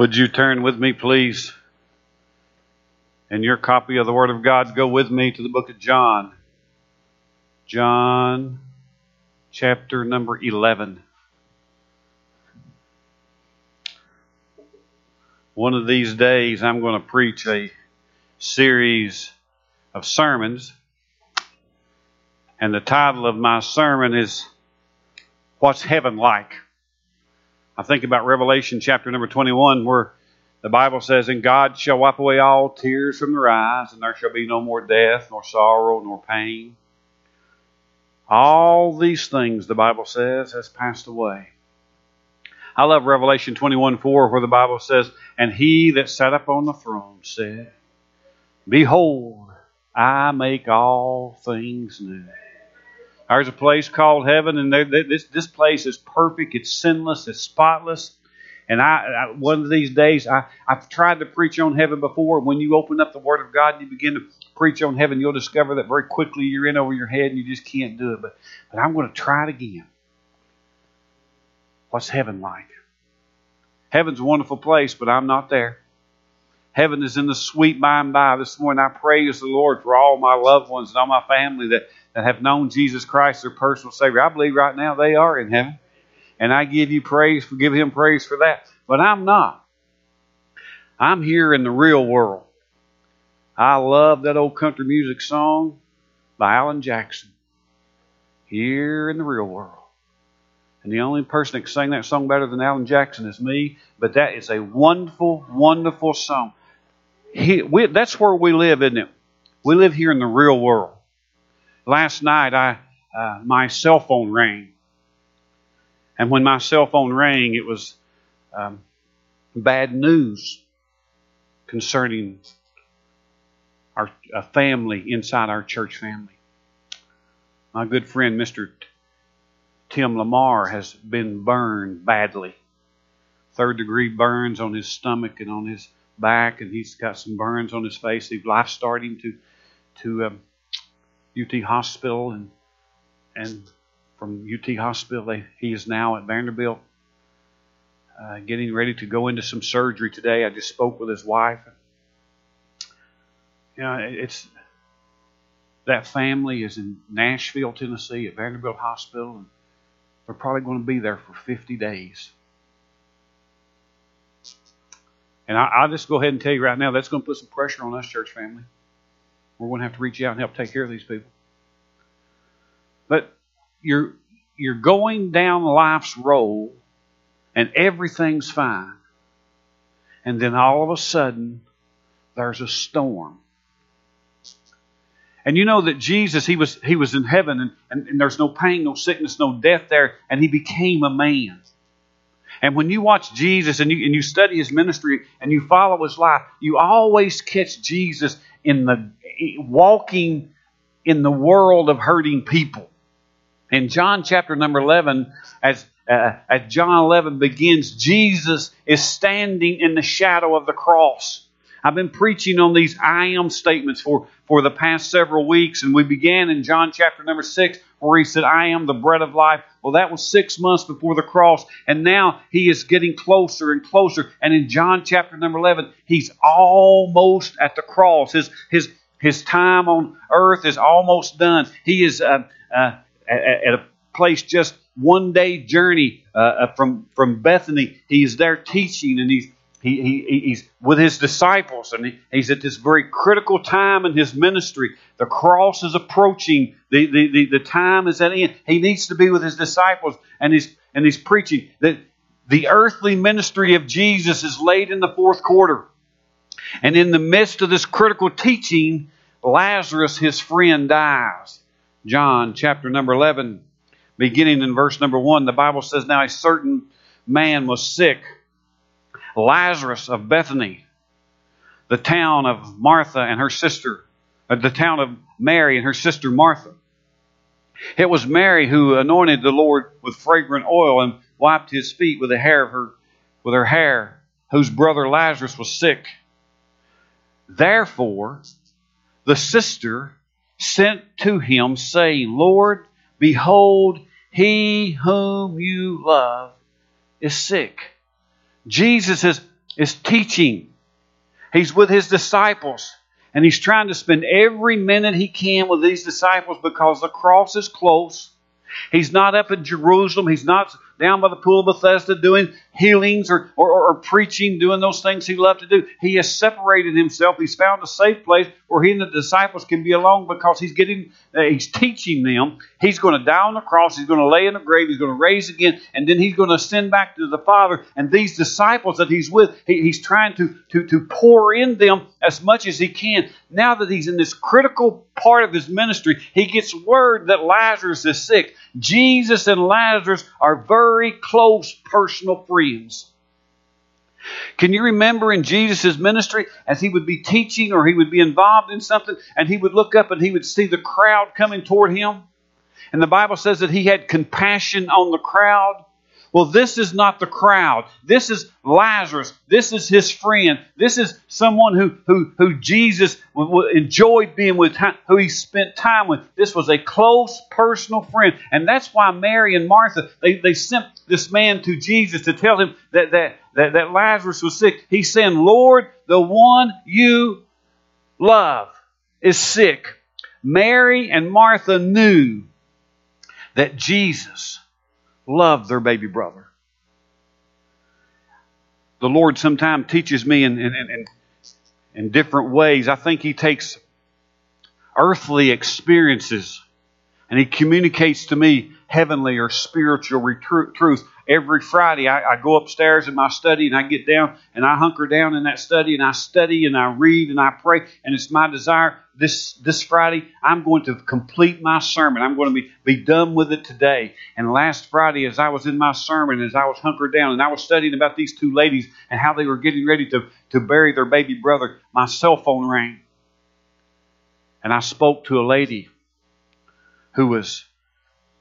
Would you turn with me, please? And your copy of the Word of God, go with me to the book of John. John chapter number 11. One of these days, I'm going to preach a series of sermons. And the title of my sermon is What's Heaven Like? I think about Revelation chapter number 21, where the Bible says, And God shall wipe away all tears from their eyes, and there shall be no more death, nor sorrow, nor pain. All these things, the Bible says, has passed away. I love Revelation 21 4, where the Bible says, And he that sat upon the throne said, Behold, I make all things new. There's a place called heaven, and this this place is perfect. It's sinless. It's spotless. And I, I, one of these days, I, I've tried to preach on heaven before. When you open up the Word of God and you begin to preach on heaven, you'll discover that very quickly you're in over your head and you just can't do it. But, but I'm going to try it again. What's heaven like? Heaven's a wonderful place, but I'm not there. Heaven is in the sweet by and by. This morning I praise the Lord for all my loved ones and all my family that that have known Jesus Christ, their personal Savior. I believe right now they are in heaven. And I give you praise, give Him praise for that. But I'm not. I'm here in the real world. I love that old country music song by Alan Jackson. Here in the real world. And the only person that can sing that song better than Alan Jackson is me. But that is a wonderful, wonderful song. He, we, that's where we live, isn't it? We live here in the real world last night I uh, my cell phone rang, and when my cell phone rang, it was um, bad news concerning our family inside our church family. My good friend, Mr. Tim Lamar, has been burned badly. Third degree burns on his stomach and on his back, and he's got some burns on his face. His life's starting to to um, UT Hospital, and and from UT Hospital, they, he is now at Vanderbilt, uh, getting ready to go into some surgery today. I just spoke with his wife. You know, it's that family is in Nashville, Tennessee, at Vanderbilt Hospital, and they're probably going to be there for 50 days. And I, will just go ahead and tell you right now, that's going to put some pressure on us, church family. We're going to have to reach out and help take care of these people. But you're you're going down life's road and everything's fine. And then all of a sudden there's a storm. And you know that Jesus, he was he was in heaven and, and, and there's no pain, no sickness, no death there, and he became a man. And when you watch Jesus and you, and you study his ministry and you follow his life, you always catch Jesus in the walking in the world of hurting people. In John chapter number 11, as, uh, as John 11 begins, Jesus is standing in the shadow of the cross. I've been preaching on these I am statements for, for the past several weeks, and we began in John chapter number 6 where he said, I am the bread of life. Well, that was six months before the cross, and now he is getting closer and closer. And in John chapter number 11, he's almost at the cross. His, his, his time on earth is almost done. He is uh, uh, at a place just one day journey uh, uh, from from Bethany. He is there teaching, and he's he, he, he's with his disciples, and he, he's at this very critical time in his ministry. The cross is approaching. The, the, the, the time is at end. He needs to be with his disciples, and he's and he's preaching that the earthly ministry of Jesus is late in the fourth quarter. And in the midst of this critical teaching, Lazarus, his friend, dies. John chapter number 11, beginning in verse number 1, the Bible says, Now a certain man was sick, Lazarus of Bethany, the town of Martha and her sister, uh, the town of Mary and her sister Martha. It was Mary who anointed the Lord with fragrant oil and wiped his feet with the hair of her with her hair, whose brother Lazarus was sick. Therefore, the sister sent to him, saying, Lord, behold, he whom you love is sick. Jesus is is teaching. He's with his disciples. And he's trying to spend every minute he can with these disciples because the cross is close. He's not up in Jerusalem. He's not down by the pool of Bethesda doing healings or, or, or, preaching, doing those things he loved to do. He has separated himself. He's found a safe place where he and the disciples can be alone because he's getting, uh, he's teaching them. He's going to die on the cross. He's going to lay in the grave. He's going to raise again, and then he's going to ascend back to the Father. And these disciples that he's with, he, he's trying to, to, to pour in them as much as he can. Now that he's in this critical part of his ministry, he gets word that Lazarus is sick. Jesus and Lazarus are very close personal friends. Can you remember in Jesus' ministry as he would be teaching or he would be involved in something and he would look up and he would see the crowd coming toward him? And the Bible says that he had compassion on the crowd. Well, this is not the crowd. This is Lazarus. This is his friend. This is someone who, who, who Jesus enjoyed being with, who he spent time with. This was a close personal friend. And that's why Mary and Martha, they, they sent this man to Jesus to tell him that, that, that, that Lazarus was sick. He's saying, Lord, the one you love is sick. Mary and Martha knew that Jesus loved their baby brother. The Lord sometimes teaches me in, in, in, in different ways. I think He takes earthly experiences and He communicates to me heavenly or spiritual truth every Friday I, I, go upstairs in my study and I get down and I hunker down in that study and I study and I read and I pray. And it's my desire this, this Friday, I'm going to complete my sermon. I'm going to be, be done with it today. And last Friday, as I was in my sermon, as I was hunkered down and I was studying about these two ladies and how they were getting ready to, to bury their baby brother, my cell phone rang. And I spoke to a lady who was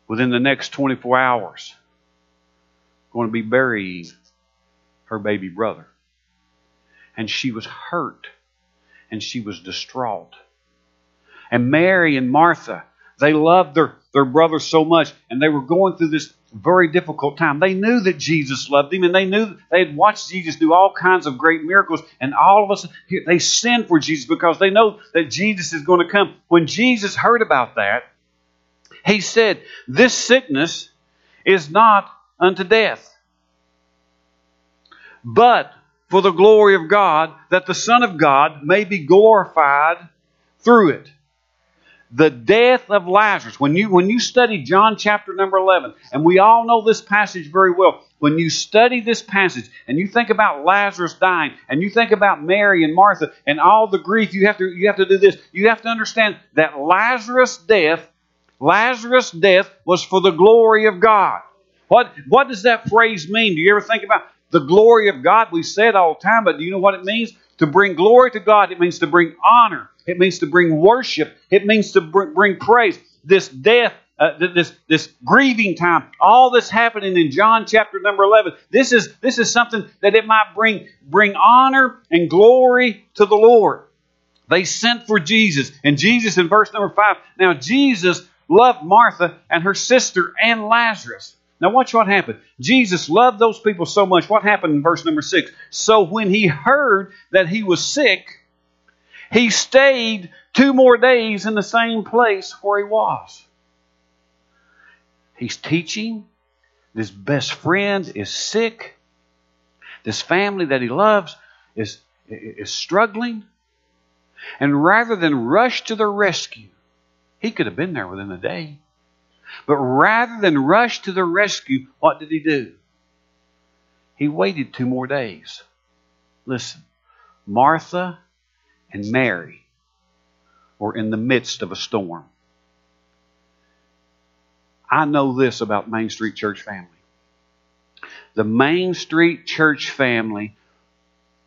within the next 24 hours going to be burying her baby brother. And she was hurt and she was distraught. And Mary and Martha, they loved their, their brother so much and they were going through this very difficult time. They knew that Jesus loved him and they knew they had watched Jesus do all kinds of great miracles and all of us they send for Jesus because they know that Jesus is going to come. When Jesus heard about that, he said, This sickness is not unto death. But for the glory of God, that the Son of God may be glorified through it. The death of Lazarus. When you when you study John chapter number 11, and we all know this passage very well, when you study this passage and you think about Lazarus dying, and you think about Mary and Martha and all the grief, you have to you have to do this. You have to understand that Lazarus' death, Lazarus' death was for the glory of God. What, what does that phrase mean? Do you ever think about the glory of God? We say it all the time, but do you know what it means? To bring glory to God, it means to bring honor. It means to bring worship. It means to bring praise. This death, uh, this this grieving time, all this happening in John chapter number eleven. This is this is something that it might bring bring honor and glory to the Lord. They sent for Jesus, and Jesus in verse number five. Now Jesus loved Martha and her sister and Lazarus. Now, watch what happened. Jesus loved those people so much. What happened in verse number six? So, when he heard that he was sick, he stayed two more days in the same place where he was. He's teaching. This best friend is sick. This family that he loves is, is struggling. And rather than rush to the rescue, he could have been there within a day. But rather than rush to the rescue, what did he do? He waited two more days. Listen, Martha and Mary were in the midst of a storm. I know this about Main Street Church family. The Main Street Church family,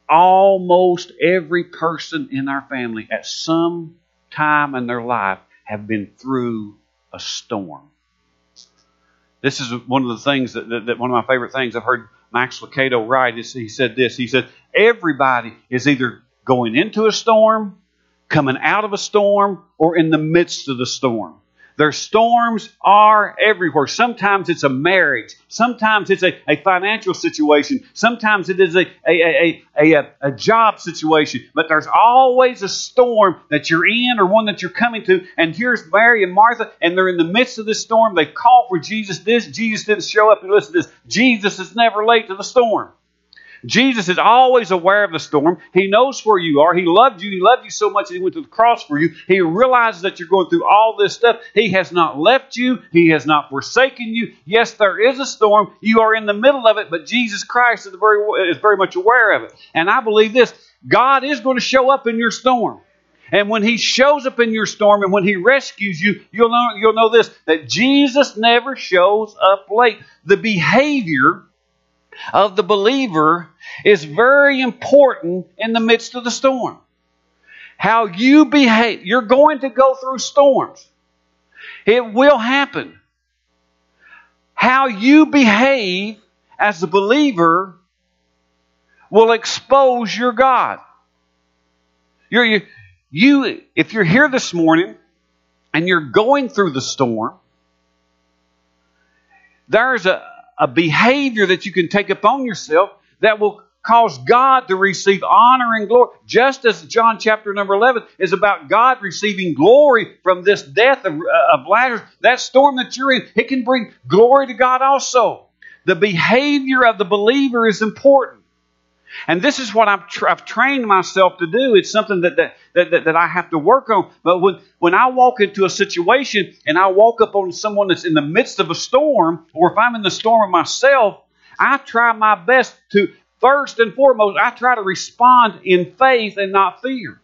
almost every person in our family at some time in their life have been through a storm. This is one of the things that, that, that one of my favorite things I've heard Max Lucado write. Is he said this. He said everybody is either going into a storm, coming out of a storm, or in the midst of the storm. Their storms are everywhere. Sometimes it's a marriage. Sometimes it's a, a financial situation. Sometimes it is a, a, a, a, a job situation. But there's always a storm that you're in or one that you're coming to. And here's Mary and Martha, and they're in the midst of this storm. They call for Jesus. This Jesus didn't show up. And listen to this Jesus is never late to the storm. Jesus is always aware of the storm. He knows where you are. He loved you. He loved you so much that He went to the cross for you. He realizes that you're going through all this stuff. He has not left you. He has not forsaken you. Yes, there is a storm. You are in the middle of it, but Jesus Christ is very, is very much aware of it. And I believe this God is going to show up in your storm. And when he shows up in your storm and when he rescues you, you'll know, you'll know this that Jesus never shows up late. The behavior of the believer is very important in the midst of the storm. How you behave. You're going to go through storms. It will happen. How you behave as a believer will expose your God. You're, you, you, if you're here this morning and you're going through the storm, there's a, a behavior that you can take upon yourself that will cause God to receive honor and glory. Just as John chapter number 11 is about God receiving glory from this death of, uh, of Lazarus, that storm that you're in, it can bring glory to God also. The behavior of the believer is important. And this is what I've, tra- I've, trained myself to do. It's something that, that, that, that, I have to work on. But when, when I walk into a situation and I walk up on someone that's in the midst of a storm, or if I'm in the storm of myself, I try my best to, first and foremost, I try to respond in faith and not fear.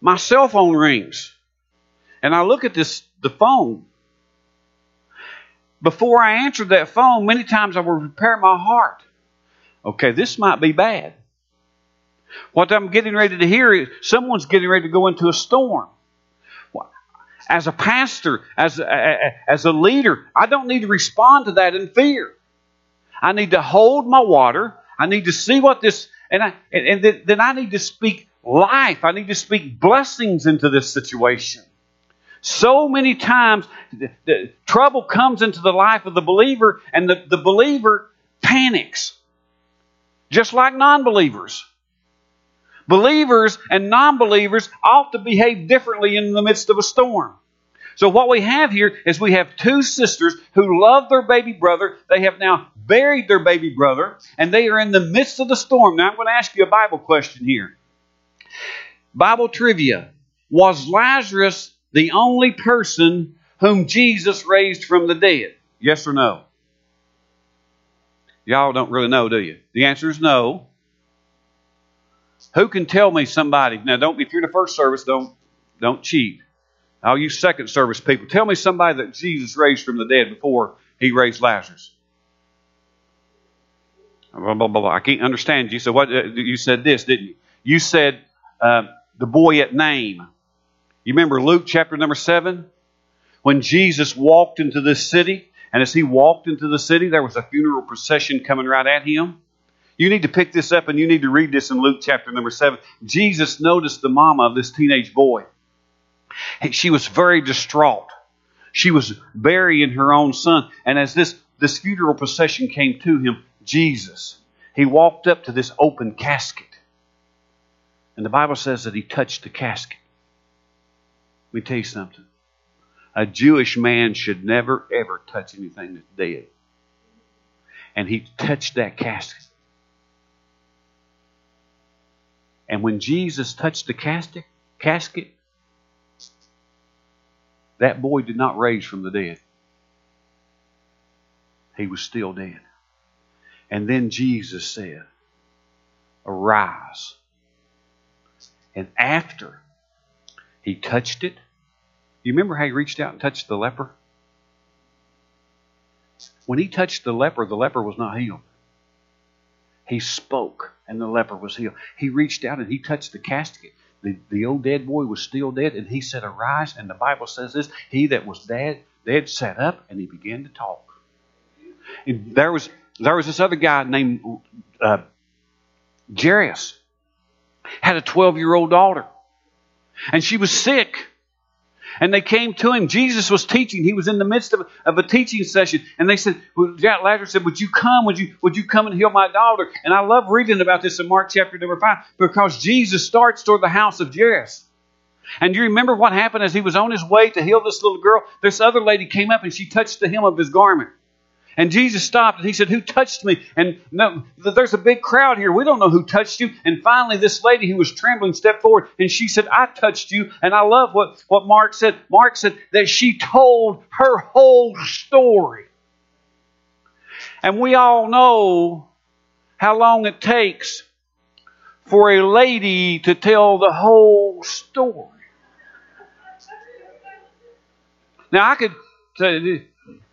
My cell phone rings, and I look at this the phone. Before I answered that phone, many times I would prepare my heart. Okay, this might be bad. What I'm getting ready to hear is someone's getting ready to go into a storm. As a pastor, as a, as a leader, I don't need to respond to that in fear. I need to hold my water. I need to see what this, and, I, and, then I need to speak life. I need to speak blessings into this situation. So many times, the, the trouble comes into the life of the believer, and the, the believer panics just like non believers. Believers and non believers ought to behave differently in the midst of a storm. So, what we have here is we have two sisters who love their baby brother. They have now buried their baby brother, and they are in the midst of the storm. Now, I'm going to ask you a Bible question here. Bible trivia Was Lazarus the only person whom Jesus raised from the dead? Yes or no? Y'all don't really know, do you? The answer is no. Who can tell me somebody? Now, don't if you're in the first service, don't don't cheat. All you second service people, tell me somebody that Jesus raised from the dead before he raised Lazarus. Blah, blah, blah, I can't understand you. So what uh, you said this, didn't you? You said uh, the boy at Nain. You remember Luke chapter number seven when Jesus walked into this city and as he walked into the city, there was a funeral procession coming right at him. You need to pick this up and you need to read this in Luke chapter number 7. Jesus noticed the mama of this teenage boy. She was very distraught. She was burying her own son. And as this, this funeral procession came to him, Jesus, he walked up to this open casket. And the Bible says that he touched the casket. Let me tell you something. A Jewish man should never, ever touch anything that's dead. And he touched that casket. And when Jesus touched the casket, casket, that boy did not raise from the dead. He was still dead. And then Jesus said, Arise. And after he touched it, you remember how he reached out and touched the leper? When he touched the leper, the leper was not healed. He spoke, and the leper was healed. He reached out and he touched the casket. The, the old dead boy was still dead, and he said, Arise. And the Bible says this He that was dead, dead sat up, and he began to talk. And there was there was this other guy named uh, Jairus, had a 12 year old daughter, and she was sick. And they came to him. Jesus was teaching. He was in the midst of, of a teaching session. And they said, Lazarus said, Would you come? Would you, would you come and heal my daughter? And I love reading about this in Mark chapter number 5 because Jesus starts toward the house of Jairus. And you remember what happened as he was on his way to heal this little girl? This other lady came up and she touched the hem of his garment. And Jesus stopped and he said, Who touched me? And no, there's a big crowd here. We don't know who touched you. And finally, this lady who was trembling stepped forward and she said, I touched you. And I love what, what Mark said. Mark said that she told her whole story. And we all know how long it takes for a lady to tell the whole story. Now, I could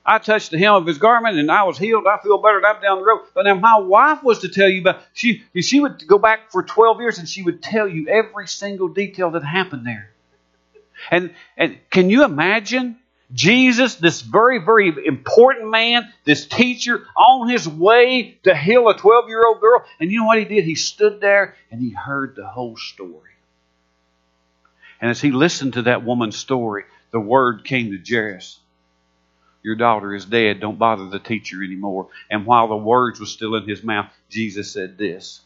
I touched the hem of his garment and I was healed. I feel better. I'm down the road. But now my wife was to tell you about she she would go back for 12 years and she would tell you every single detail that happened there. And and can you imagine Jesus, this very, very important man, this teacher, on his way to heal a 12 year old girl. And you know what he did? He stood there and he heard the whole story. And as he listened to that woman's story, the word came to Jairus your daughter is dead. Don't bother the teacher anymore. And while the words were still in his mouth, Jesus said this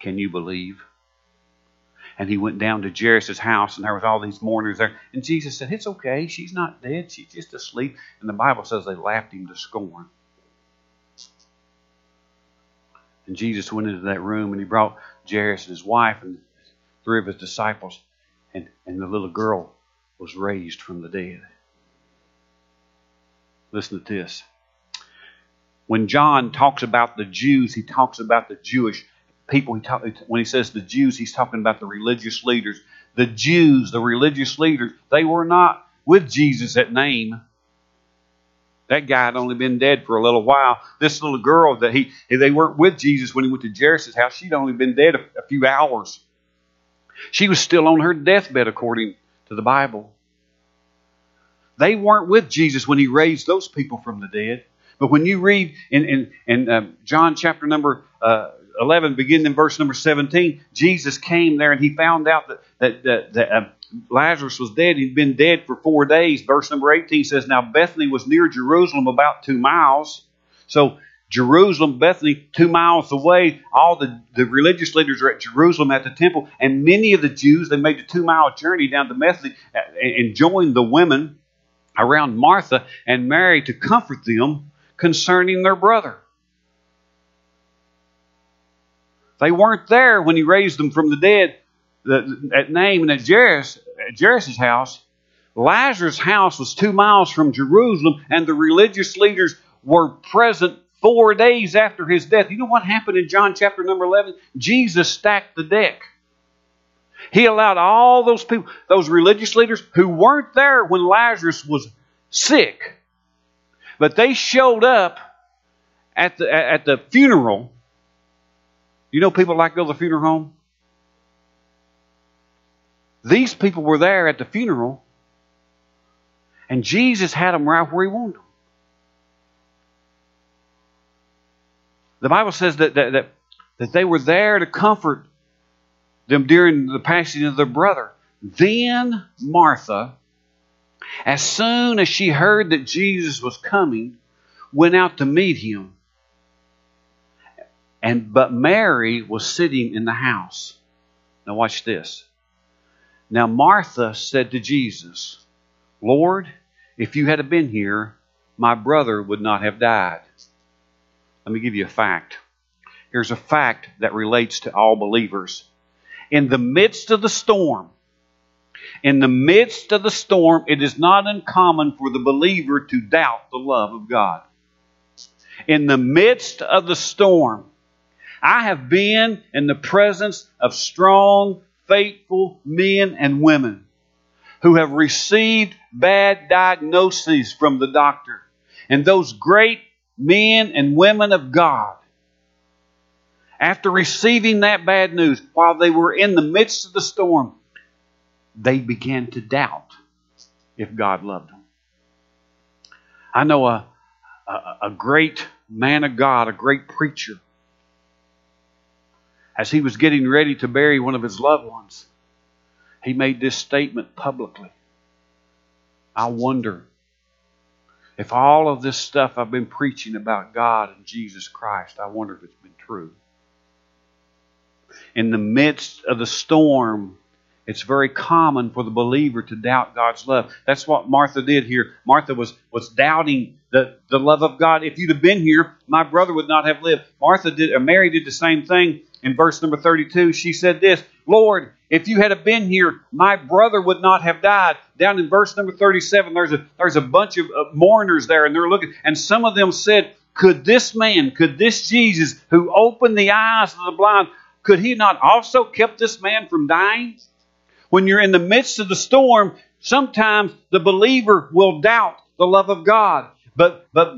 Can you believe? And he went down to Jairus' house, and there was all these mourners there. And Jesus said, It's okay. She's not dead. She's just asleep. And the Bible says they laughed him to scorn. And Jesus went into that room, and he brought Jairus and his wife and three of his disciples. And, and the little girl was raised from the dead. Listen to this. When John talks about the Jews, he talks about the Jewish people. He talk, when he says the Jews, he's talking about the religious leaders. The Jews, the religious leaders, they were not with Jesus at Nain. That guy had only been dead for a little while. This little girl that he they weren't with Jesus when he went to Jairus' house. She'd only been dead a, a few hours. She was still on her deathbed according to the Bible. They weren't with Jesus when he raised those people from the dead. But when you read in, in, in uh, John chapter number uh, 11, beginning in verse number 17, Jesus came there and he found out that, that, that, that uh, Lazarus was dead. He'd been dead for four days. Verse number 18 says, Now Bethany was near Jerusalem about two miles. So Jerusalem, Bethany, two miles away. All the, the religious leaders are at Jerusalem at the temple. And many of the Jews, they made the two mile journey down to Bethany uh, and joined the women around Martha and Mary to comfort them concerning their brother. They weren't there when he raised them from the dead at Nain and at Jairus, at Jairus' house. Lazarus' house was two miles from Jerusalem, and the religious leaders were present four days after his death. You know what happened in John chapter number 11? Jesus stacked the deck. He allowed all those people, those religious leaders who weren't there when Lazarus was sick, but they showed up at the, at the funeral. You know people like to go to the funeral home? These people were there at the funeral, and Jesus had them right where He wanted them. The Bible says that, that, that, that they were there to comfort them during the passing of their brother. Then Martha, as soon as she heard that Jesus was coming, went out to meet him. And but Mary was sitting in the house. Now watch this. Now Martha said to Jesus, Lord, if you had been here, my brother would not have died. Let me give you a fact. Here's a fact that relates to all believers in the midst of the storm, in the midst of the storm, it is not uncommon for the believer to doubt the love of God. In the midst of the storm, I have been in the presence of strong, faithful men and women who have received bad diagnoses from the doctor. And those great men and women of God after receiving that bad news, while they were in the midst of the storm, they began to doubt if God loved them. I know a, a, a great man of God, a great preacher, as he was getting ready to bury one of his loved ones, he made this statement publicly. I wonder if all of this stuff I've been preaching about God and Jesus Christ, I wonder if it's been true. In the midst of the storm, it's very common for the believer to doubt God's love. That's what Martha did here. Martha was, was doubting the, the love of God. If you'd have been here, my brother would not have lived. Martha did, or Mary did the same thing in verse number 32. She said this, Lord, if you had have been here, my brother would not have died. Down in verse number 37, there's a, there's a bunch of mourners there, and they're looking, and some of them said, Could this man, could this Jesus who opened the eyes of the blind, could he not also kept this man from dying? When you're in the midst of the storm, sometimes the believer will doubt the love of God. But but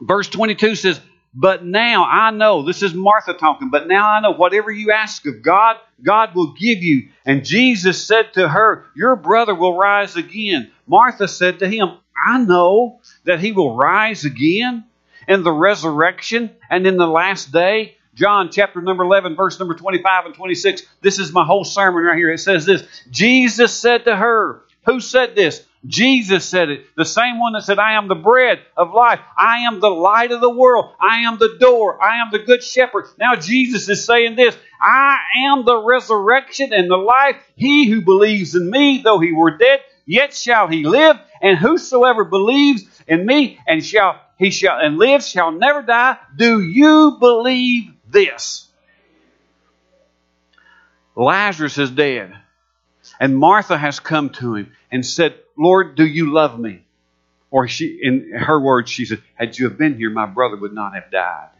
verse 22 says, "But now I know, this is Martha talking, but now I know whatever you ask of God, God will give you." And Jesus said to her, "Your brother will rise again." Martha said to him, "I know that he will rise again in the resurrection and in the last day." John chapter number 11, verse number 25 and 26. This is my whole sermon right here. It says this Jesus said to her, Who said this? Jesus said it. The same one that said, I am the bread of life. I am the light of the world. I am the door. I am the good shepherd. Now Jesus is saying this I am the resurrection and the life. He who believes in me, though he were dead, yet shall he live. And whosoever believes in me and shall he shall and lives shall never die. Do you believe this Lazarus is dead. And Martha has come to him and said, Lord, do you love me? Or she, in her words, she said, Had you have been here, my brother would not have died.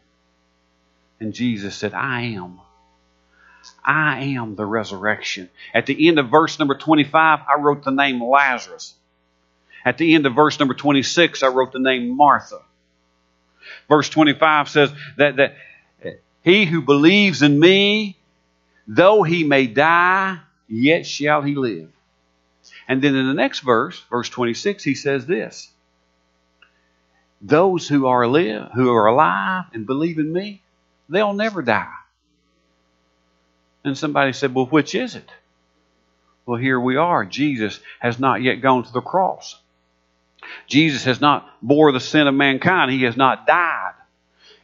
And Jesus said, I am. I am the resurrection. At the end of verse number 25, I wrote the name Lazarus. At the end of verse number 26, I wrote the name Martha. Verse 25 says that, that he who believes in me, though he may die, yet shall he live. And then in the next verse, verse 26, he says this Those who are, live, who are alive and believe in me, they'll never die. And somebody said, Well, which is it? Well, here we are. Jesus has not yet gone to the cross. Jesus has not bore the sin of mankind. He has not died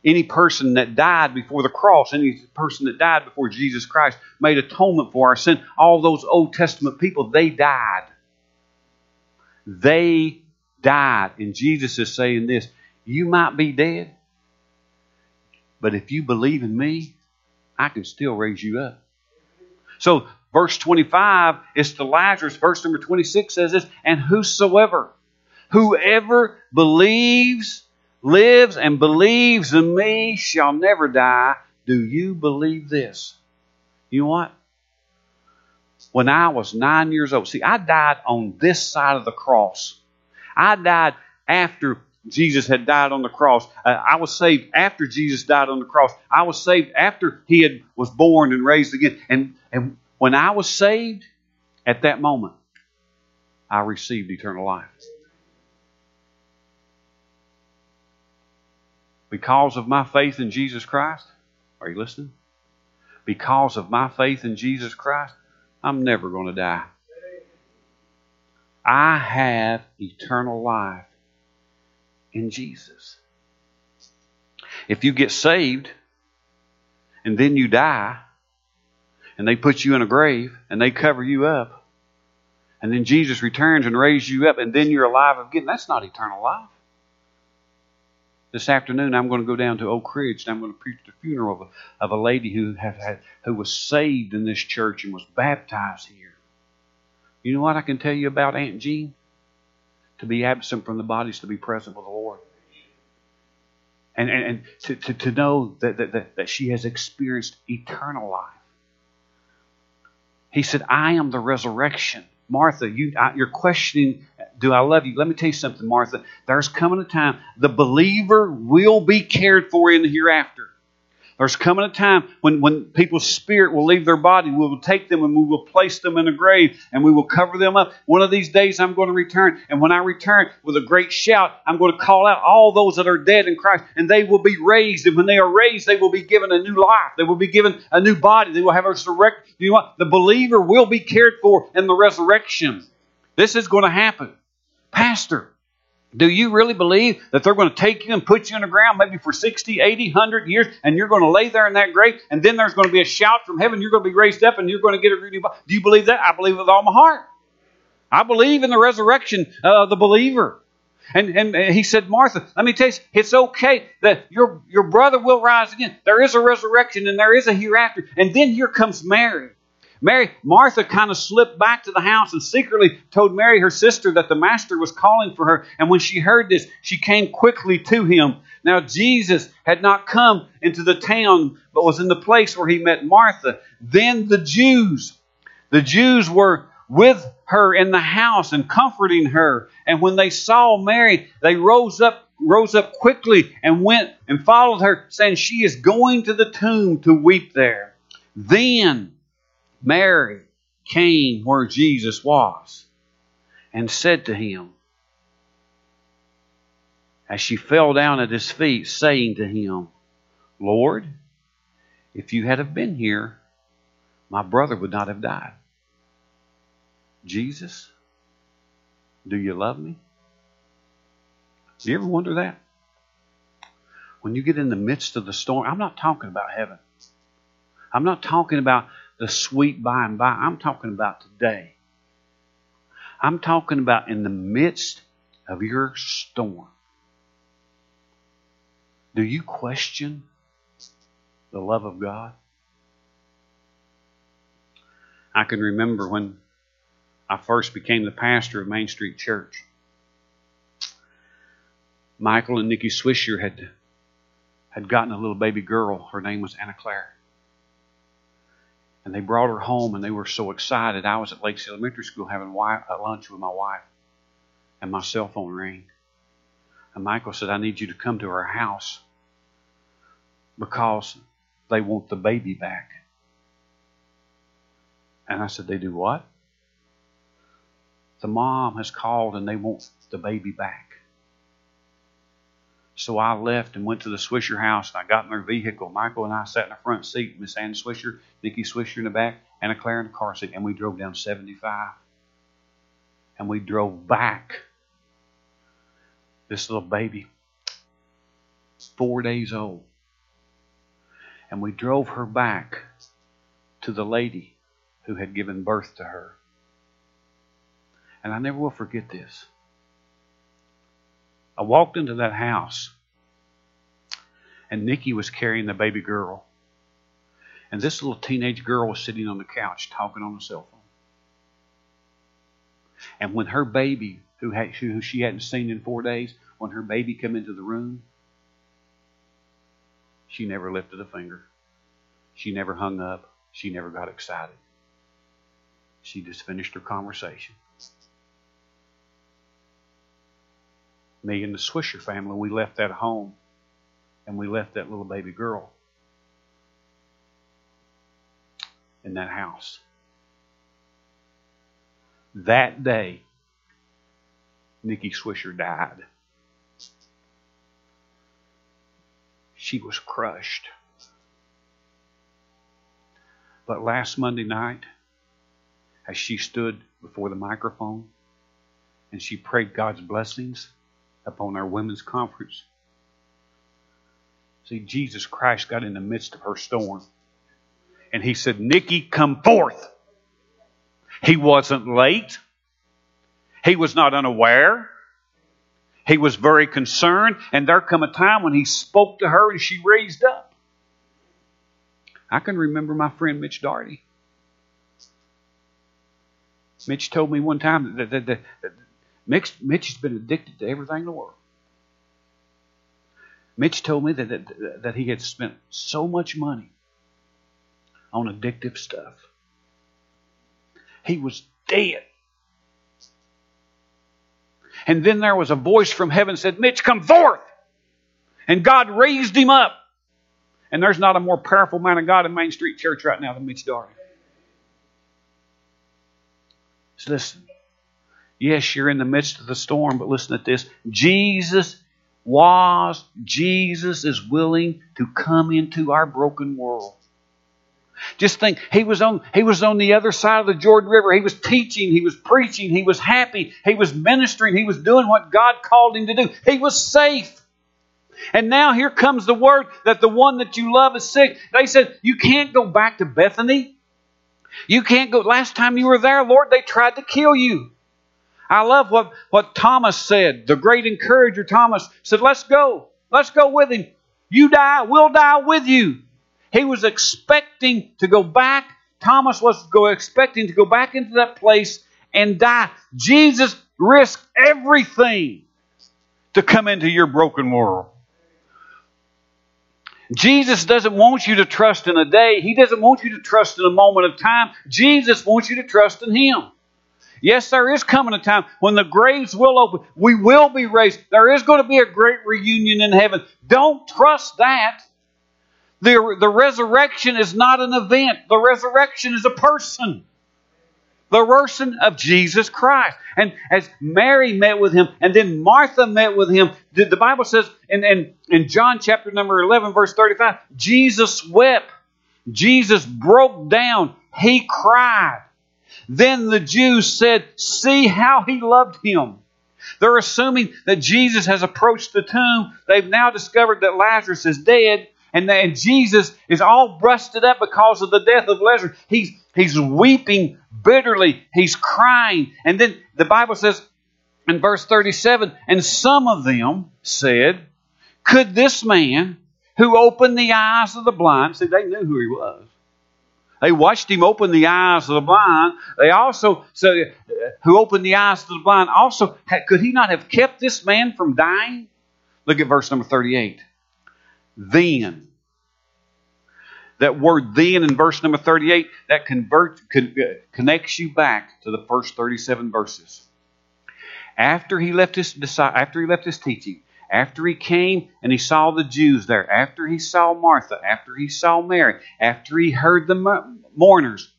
any person that died before the cross, any person that died before Jesus Christ made atonement for our sin, all those Old Testament people, they died. They died. And Jesus is saying this you might be dead, but if you believe in me, I can still raise you up. So, verse 25 is to Lazarus. Verse number 26 says this, and whosoever, whoever believes lives and believes in me shall never die. Do you believe this? You know what? When I was nine years old, see, I died on this side of the cross. I died after Jesus had died on the cross. Uh, I was saved after Jesus died on the cross. I was saved after he had was born and raised again. And and when I was saved, at that moment, I received eternal life. Because of my faith in Jesus Christ, are you listening? Because of my faith in Jesus Christ, I'm never going to die. I have eternal life in Jesus. If you get saved and then you die, and they put you in a grave and they cover you up, and then Jesus returns and raises you up, and then you're alive again, that's not eternal life. This afternoon, I'm going to go down to Oak Ridge and I'm going to preach the funeral of a, of a lady who had, who was saved in this church and was baptized here. You know what I can tell you about Aunt Jean? To be absent from the body is to be present with the Lord. And, and, and to, to, to know that, that, that she has experienced eternal life. He said, I am the resurrection. Martha, you, you're questioning do I love you? Let me tell you something, Martha. There's coming a time the believer will be cared for in the hereafter. There's coming a time when, when people's spirit will leave their body. We will take them and we will place them in a grave and we will cover them up. One of these days I'm going to return. And when I return with a great shout, I'm going to call out all those that are dead in Christ and they will be raised. And when they are raised, they will be given a new life. They will be given a new body. They will have a resurrection. You know what? The believer will be cared for in the resurrection. This is going to happen. Pastor, do you really believe that they're going to take you and put you in the ground maybe for 60, 80, 100 years and you're going to lay there in that grave and then there's going to be a shout from heaven, you're going to be raised up and you're going to get a new body? Do you believe that? I believe with all my heart. I believe in the resurrection of the believer. And, and he said, Martha, let me tell you, it's okay that your, your brother will rise again. There is a resurrection and there is a hereafter. And then here comes Mary. Mary, Martha kind of slipped back to the house and secretly told Mary, her sister, that the master was calling for her. And when she heard this, she came quickly to him. Now, Jesus had not come into the town, but was in the place where he met Martha. Then the Jews, the Jews were with her in the house and comforting her. And when they saw Mary, they rose up rose up quickly and went and followed her, saying, She is going to the tomb to weep there. Then Mary came where Jesus was and said to him, as she fell down at his feet, saying to him, Lord, if you had have been here, my brother would not have died. Jesus, do you love me? Do you ever wonder that? When you get in the midst of the storm, I'm not talking about heaven. I'm not talking about the sweet by and by. I'm talking about today. I'm talking about in the midst of your storm. Do you question the love of God? I can remember when I first became the pastor of Main Street Church. Michael and Nikki Swisher had had gotten a little baby girl. Her name was Anna Claire. And they brought her home and they were so excited. I was at Lakes Elementary School having lunch with my wife, and my cell phone rang. And Michael said, I need you to come to our house because they want the baby back. And I said, They do what? The mom has called and they want the baby back. So I left and went to the Swisher house and I got in their vehicle. Michael and I sat in the front seat, Miss Ann Swisher, Nikki Swisher in the back, and a Claire in the car seat, and we drove down 75. And we drove back. This little baby, four days old. And we drove her back to the lady who had given birth to her. And I never will forget this. I walked into that house, and Nikki was carrying the baby girl. And this little teenage girl was sitting on the couch talking on the cell phone. And when her baby, who, had, who she hadn't seen in four days, when her baby came into the room, she never lifted a finger. She never hung up. She never got excited. She just finished her conversation. Me and the Swisher family, we left that home and we left that little baby girl in that house. That day, Nikki Swisher died. She was crushed. But last Monday night, as she stood before the microphone and she prayed God's blessings, upon our women's conference. See, Jesus Christ got in the midst of her storm. And he said, Nikki, come forth. He wasn't late. He was not unaware. He was very concerned. And there come a time when he spoke to her and she raised up. I can remember my friend Mitch Darty. Mitch told me one time that, that Mitch, Mitch has been addicted to everything in the world. Mitch told me that, that, that he had spent so much money on addictive stuff. He was dead. And then there was a voice from heaven said, Mitch, come forth. And God raised him up. And there's not a more powerful man of God in Main Street Church right now than Mitch Darty. So listen, Yes, you're in the midst of the storm, but listen to this. Jesus was, Jesus is willing to come into our broken world. Just think, he was on he was on the other side of the Jordan River. He was teaching, he was preaching, he was happy, he was ministering, he was doing what God called him to do. He was safe. And now here comes the word that the one that you love is sick. They said, You can't go back to Bethany. You can't go. Last time you were there, Lord, they tried to kill you. I love what, what Thomas said. The great encourager, Thomas, said, Let's go. Let's go with him. You die, we'll die with you. He was expecting to go back. Thomas was go, expecting to go back into that place and die. Jesus risked everything to come into your broken world. Jesus doesn't want you to trust in a day. He doesn't want you to trust in a moment of time. Jesus wants you to trust in Him. Yes, there is coming a time when the graves will open. We will be raised. There is going to be a great reunion in heaven. Don't trust that. The, the resurrection is not an event, the resurrection is a person. The person of Jesus Christ. And as Mary met with him, and then Martha met with him, the Bible says in, in, in John chapter number 11, verse 35, Jesus wept. Jesus broke down. He cried. Then the Jews said, See how he loved him. They're assuming that Jesus has approached the tomb. They've now discovered that Lazarus is dead. And, and Jesus is all busted up because of the death of Lazarus. He's, he's weeping bitterly. He's crying. And then the Bible says in verse 37 And some of them said, Could this man who opened the eyes of the blind, see, they knew who he was. They watched him open the eyes of the blind. They also said, who opened the eyes of the blind, also, could he not have kept this man from dying? Look at verse number 38. Then, that word then in verse number 38, that convert, con, uh, connects you back to the first 37 verses. After he left his after he left his teaching, after he came and he saw the Jews there, after he saw Martha, after he saw Mary, after he heard the mourners,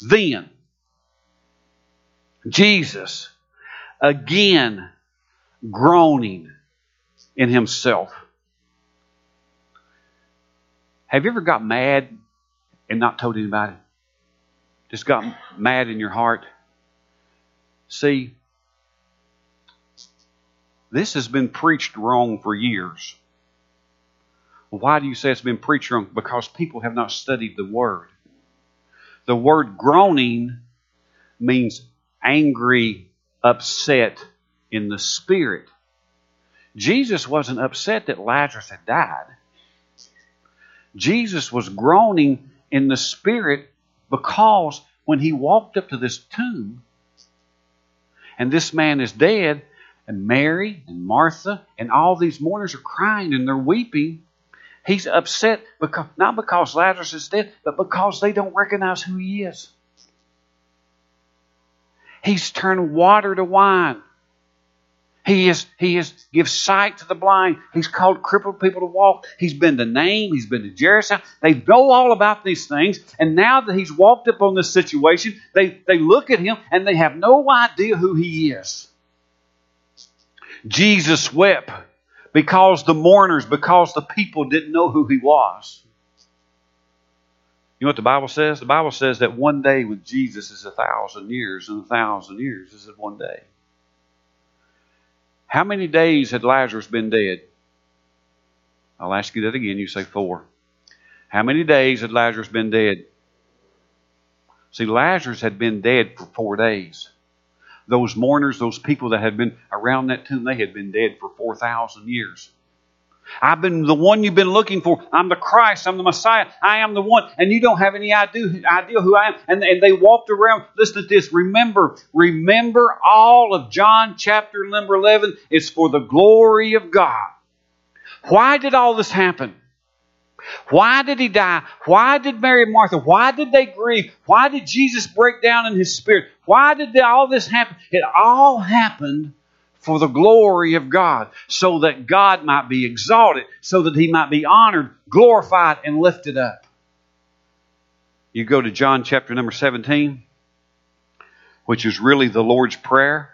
then Jesus, again groaning in himself. Have you ever got mad and not told anybody? Just got mad in your heart? See, this has been preached wrong for years. Why do you say it's been preached wrong? Because people have not studied the Word. The word groaning means angry, upset in the spirit. Jesus wasn't upset that Lazarus had died. Jesus was groaning in the spirit because when he walked up to this tomb and this man is dead, and Mary and Martha and all these mourners are crying and they're weeping. He's upset because not because Lazarus is dead, but because they don't recognize who he is. He's turned water to wine. He is he is gives sight to the blind. He's called crippled people to walk. He's been to Nain. He's been to Jericho. They know all about these things. And now that he's walked up on this situation, they, they look at him and they have no idea who he is. Jesus wept because the mourners, because the people didn't know who he was. You know what the Bible says? The Bible says that one day with Jesus is a thousand years, and a thousand years is one day. How many days had Lazarus been dead? I'll ask you that again. You say four. How many days had Lazarus been dead? See, Lazarus had been dead for four days those mourners, those people that had been around that tomb, they had been dead for 4,000 years. I've been the one you've been looking for. I'm the Christ. I'm the Messiah. I am the one. And you don't have any idea, who I am. And, and they walked around. Listen to this. Remember, remember all of John chapter number 11 It's for the glory of God. Why did all this happen? Why did he die? Why did Mary and Martha? Why did they grieve? Why did Jesus break down in his spirit? Why did all this happen? It all happened for the glory of God, so that God might be exalted, so that he might be honored, glorified, and lifted up. You go to John chapter number 17, which is really the Lord's Prayer.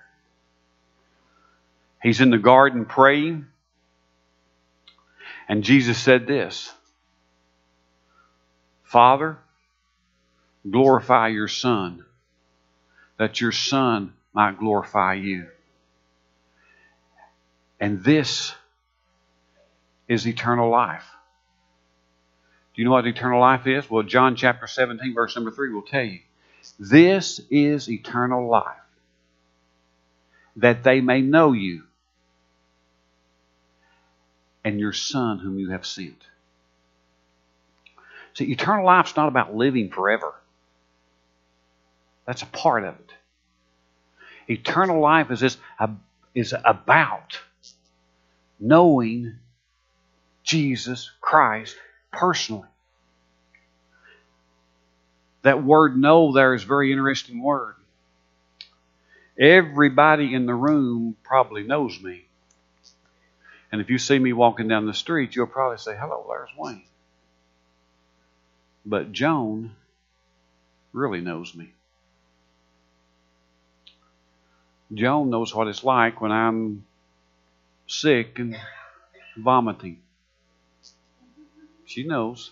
He's in the garden praying. And Jesus said this Father, glorify your Son, that your Son might glorify you. And this is eternal life. Do you know what eternal life is? Well, John chapter 17, verse number 3 will tell you. This is eternal life, that they may know you and your Son whom you have sent. See, eternal life's not about living forever. That's a part of it. Eternal life is, this, is about knowing Jesus Christ personally. That word know there is a very interesting word. Everybody in the room probably knows me. And if you see me walking down the street, you'll probably say, Hello, there's Wayne. But Joan really knows me. Joan knows what it's like when I'm sick and vomiting. She knows.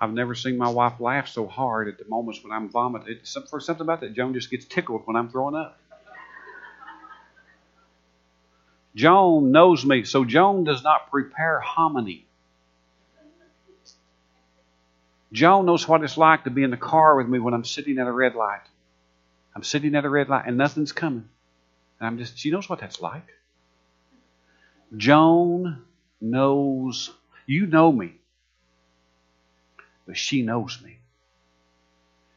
I've never seen my wife laugh so hard at the moments when I'm vomiting. For something about that, Joan just gets tickled when I'm throwing up. Joan knows me, so Joan does not prepare hominy. Joan knows what it's like to be in the car with me when I'm sitting at a red light. I'm sitting at a red light and nothing's coming. And I'm just, she knows what that's like. Joan knows, you know me, but she knows me.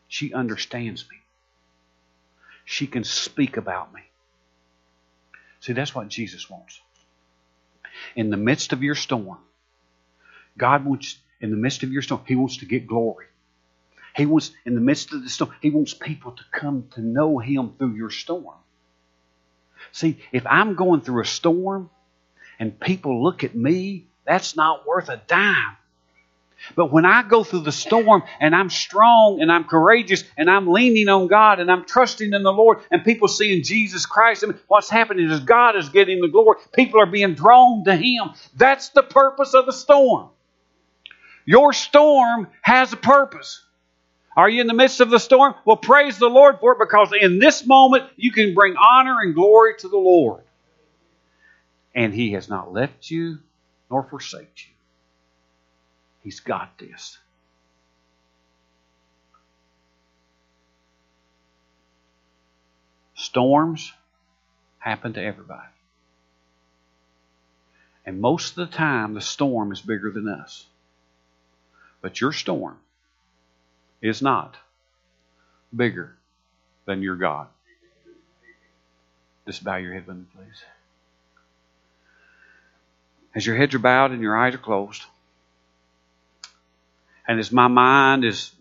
She understands me. She can speak about me. See, that's what Jesus wants. In the midst of your storm, God wants, in the midst of your storm, He wants to get glory. He wants, in the midst of the storm, He wants people to come to know Him through your storm. See, if I'm going through a storm and people look at me, that's not worth a dime. But when I go through the storm and I'm strong and I'm courageous and I'm leaning on God and I'm trusting in the Lord and people seeing Jesus Christ, and what's happening is God is getting the glory. People are being drawn to Him. That's the purpose of the storm. Your storm has a purpose. Are you in the midst of the storm? Well, praise the Lord for it because in this moment you can bring honor and glory to the Lord and He has not left you nor forsake you. He's got this. Storms happen to everybody. And most of the time, the storm is bigger than us. But your storm is not bigger than your God. Just bow your head with me, please. As your heads are bowed and your eyes are closed, and as my mind is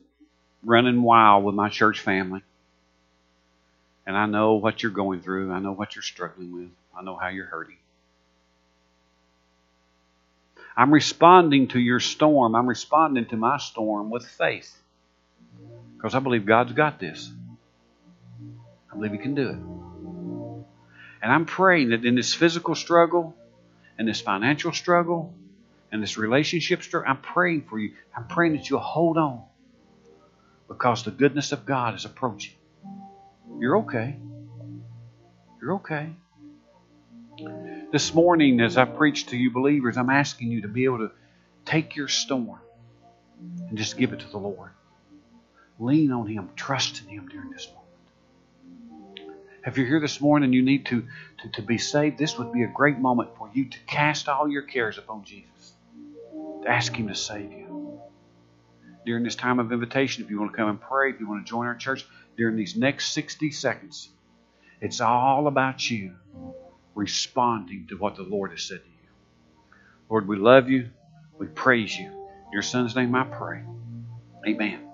running wild with my church family, and I know what you're going through, I know what you're struggling with, I know how you're hurting. I'm responding to your storm. I'm responding to my storm with faith. Because I believe God's got this. I believe He can do it. And I'm praying that in this physical struggle, and this financial struggle and this relationship struggle, I'm praying for you. I'm praying that you'll hold on because the goodness of God is approaching. You're okay. You're okay. This morning, as I preach to you believers, I'm asking you to be able to take your storm and just give it to the Lord. Lean on Him, trust in Him during this moment. If you're here this morning and you need to, to, to be saved, this would be a great moment for you to cast all your cares upon Jesus. To ask Him to save you. During this time of invitation, if you want to come and pray, if you want to join our church, during these next 60 seconds, it's all about you responding to what the Lord has said to you. Lord, we love you. We praise you. In your son's name I pray. Amen.